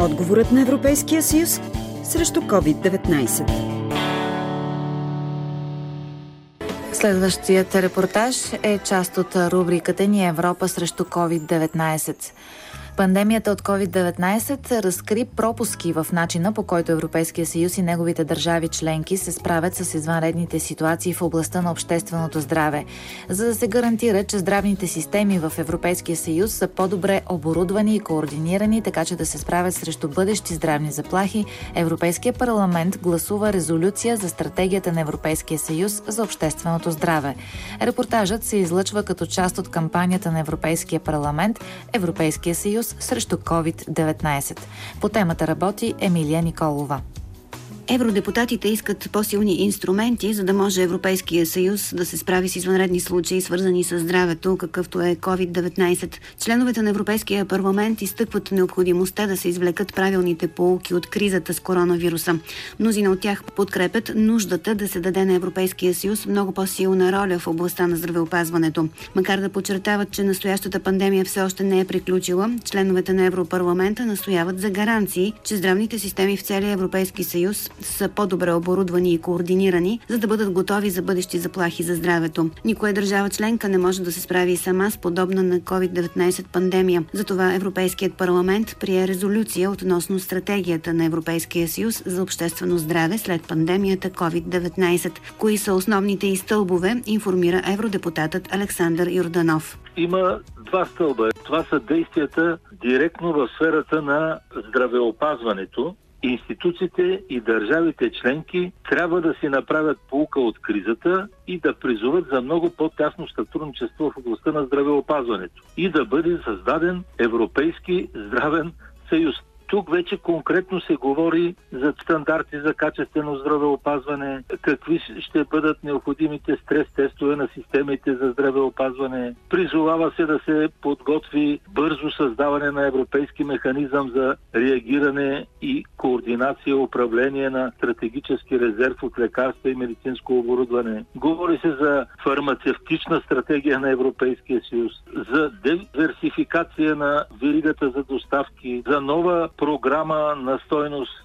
Отговорът на Европейския съюз срещу COVID-19. Следващият репортаж е част от рубриката ни Европа срещу COVID-19. Пандемията от COVID-19 разкри пропуски в начина по който Европейския съюз и неговите държави членки се справят с извънредните ситуации в областта на общественото здраве. За да се гарантира, че здравните системи в Европейския съюз са по-добре оборудвани и координирани, така че да се справят срещу бъдещи здравни заплахи, Европейския парламент гласува резолюция за стратегията на Европейския съюз за общественото здраве. Репортажът се излъчва като част от кампанията на Европейския парламент Европейския съюз срещу COVID-19. По темата работи Емилия Николова. Евродепутатите искат по-силни инструменти, за да може Европейския съюз да се справи с извънредни случаи, свързани с здравето, какъвто е COVID-19. Членовете на Европейския парламент изтъкват необходимостта да се извлекат правилните полуки от кризата с коронавируса. Мнозина от тях подкрепят нуждата да се даде на Европейския съюз много по-силна роля в областта на здравеопазването. Макар да подчертават, че настоящата пандемия все още не е приключила, членовете на Европарламента настояват за гаранции, че здравните системи в целия Европейски съюз са по-добре оборудвани и координирани, за да бъдат готови за бъдещи заплахи за здравето. Никоя държава членка не може да се справи сама с подобна на COVID-19 пандемия. Затова Европейският парламент прие резолюция относно стратегията на Европейския съюз за обществено здраве след пандемията COVID-19. Кои са основните и стълбове, информира евродепутатът Александър Йорданов. Има два стълба. Това са действията директно в сферата на здравеопазването институциите и държавите членки трябва да си направят полука от кризата и да призоват за много по-тясно сътрудничество в областта на здравеопазването и да бъде създаден Европейски здравен съюз. Тук вече конкретно се говори за стандарти за качествено здравеопазване, какви ще бъдат необходимите стрес тестове на системите за здравеопазване. Призовава се да се подготви бързо създаване на европейски механизъм за реагиране и координация управление на стратегически резерв от лекарства и медицинско оборудване. Говори се за фармацевтична стратегия на Европейския съюз, за диверсификация на виригата за доставки, за нова програма на стойност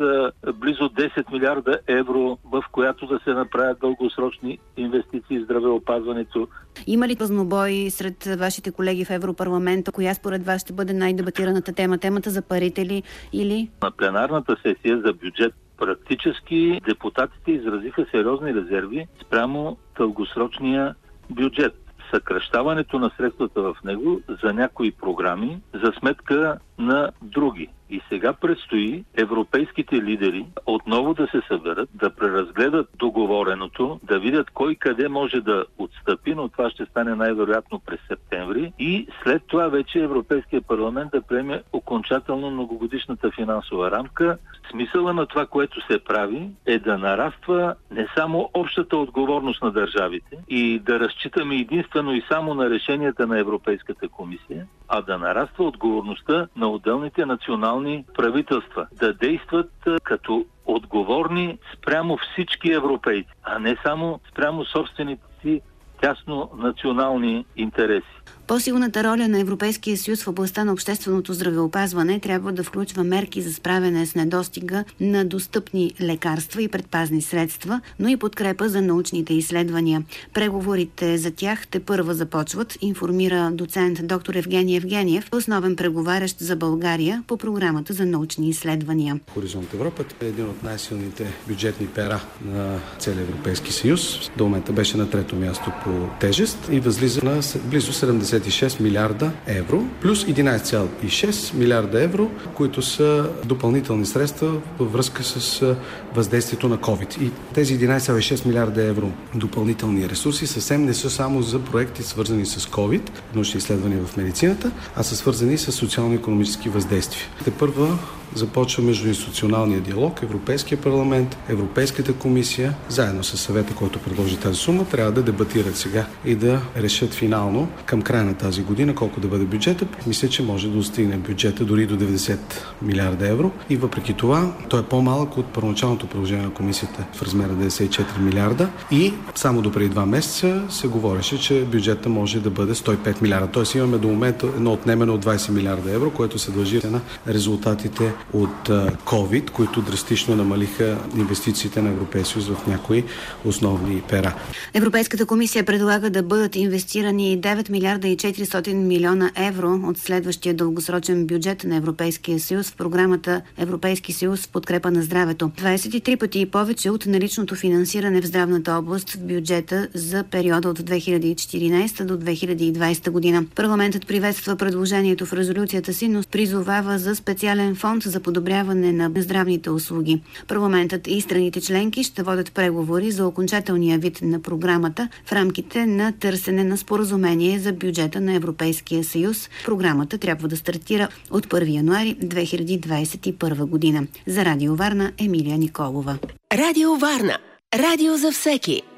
близо 10 милиарда евро, в която да се направят дългосрочни инвестиции в здравеопазването. Има ли пъзнобой сред вашите колеги в Европарламента? Коя според вас ще бъде най-дебатираната тема? Темата за парите ли или? На пленарната сесия за бюджет практически депутатите изразиха сериозни резерви спрямо дългосрочния бюджет съкръщаването на средствата в него за някои програми за сметка на други. И сега предстои европейските лидери отново да се съберат, да преразгледат договореното, да видят кой къде може да отстъпи, но това ще стане най-вероятно през септември. И след това вече Европейския парламент да приеме окончателно многогодишната финансова рамка. Смисъла на това, което се прави, е да нараства не само общата отговорност на държавите и да разчитаме единствено и само на решенията на Европейската комисия, а да нараства отговорността на отделните национални правителства, да действат като отговорни спрямо всички европейци, а не само спрямо собствените си тясно национални интереси. По-силната роля на Европейския съюз в областта на общественото здравеопазване трябва да включва мерки за справяне с недостига на достъпни лекарства и предпазни средства, но и подкрепа за научните изследвания. Преговорите за тях те първа започват, информира доцент доктор Евгений Евгениев, основен преговарящ за България по програмата за научни изследвания. Хоризонт Европа е един от най-силните бюджетни пера на целия Европейски съюз. До момента беше на трето място по тежест и възлиза на близо 70 56 милиарда евро, плюс 11,6 милиарда евро, които са допълнителни средства във връзка с въздействието на COVID. И тези 11,6 милиарда евро допълнителни ресурси съвсем не са само за проекти свързани с COVID, научни изследвания в медицината, а са свързани с социално-економически въздействия. Те първа започва междуинституционалния диалог. Европейския парламент, Европейската комисия, заедно с съвета, който предложи тази сума, трябва да дебатират сега и да решат финално към края на тази година колко да бъде бюджета. Мисля, че може да достигне бюджета дори до 90 милиарда евро и въпреки това той е по-малък от първоначалното предложение на комисията в размер на 94 милиарда и само до преди два месеца се говореше, че бюджета може да бъде 105 милиарда. Тоест имаме до момента едно отнемане от 20 милиарда евро, което се дължи на резултатите от COVID, които драстично намалиха инвестициите на Европейския съюз в някои основни пера. Европейската комисия предлага да бъдат инвестирани 9 милиарда и 400 милиона евро от следващия дългосрочен бюджет на Европейския съюз в програмата Европейски съюз в подкрепа на здравето. 23 пъти и повече от наличното финансиране в здравната област в бюджета за периода от 2014 до 2020 година. Парламентът приветства предложението в резолюцията си, но призовава за специален за подобряване на здравните услуги. Парламентът и страните членки ще водят преговори за окончателния вид на програмата в рамките на търсене на споразумение за бюджета на Европейския съюз. Програмата трябва да стартира от 1 януари 2021 година. За Радио Варна Емилия Николова. Радио Варна. Радио за всеки.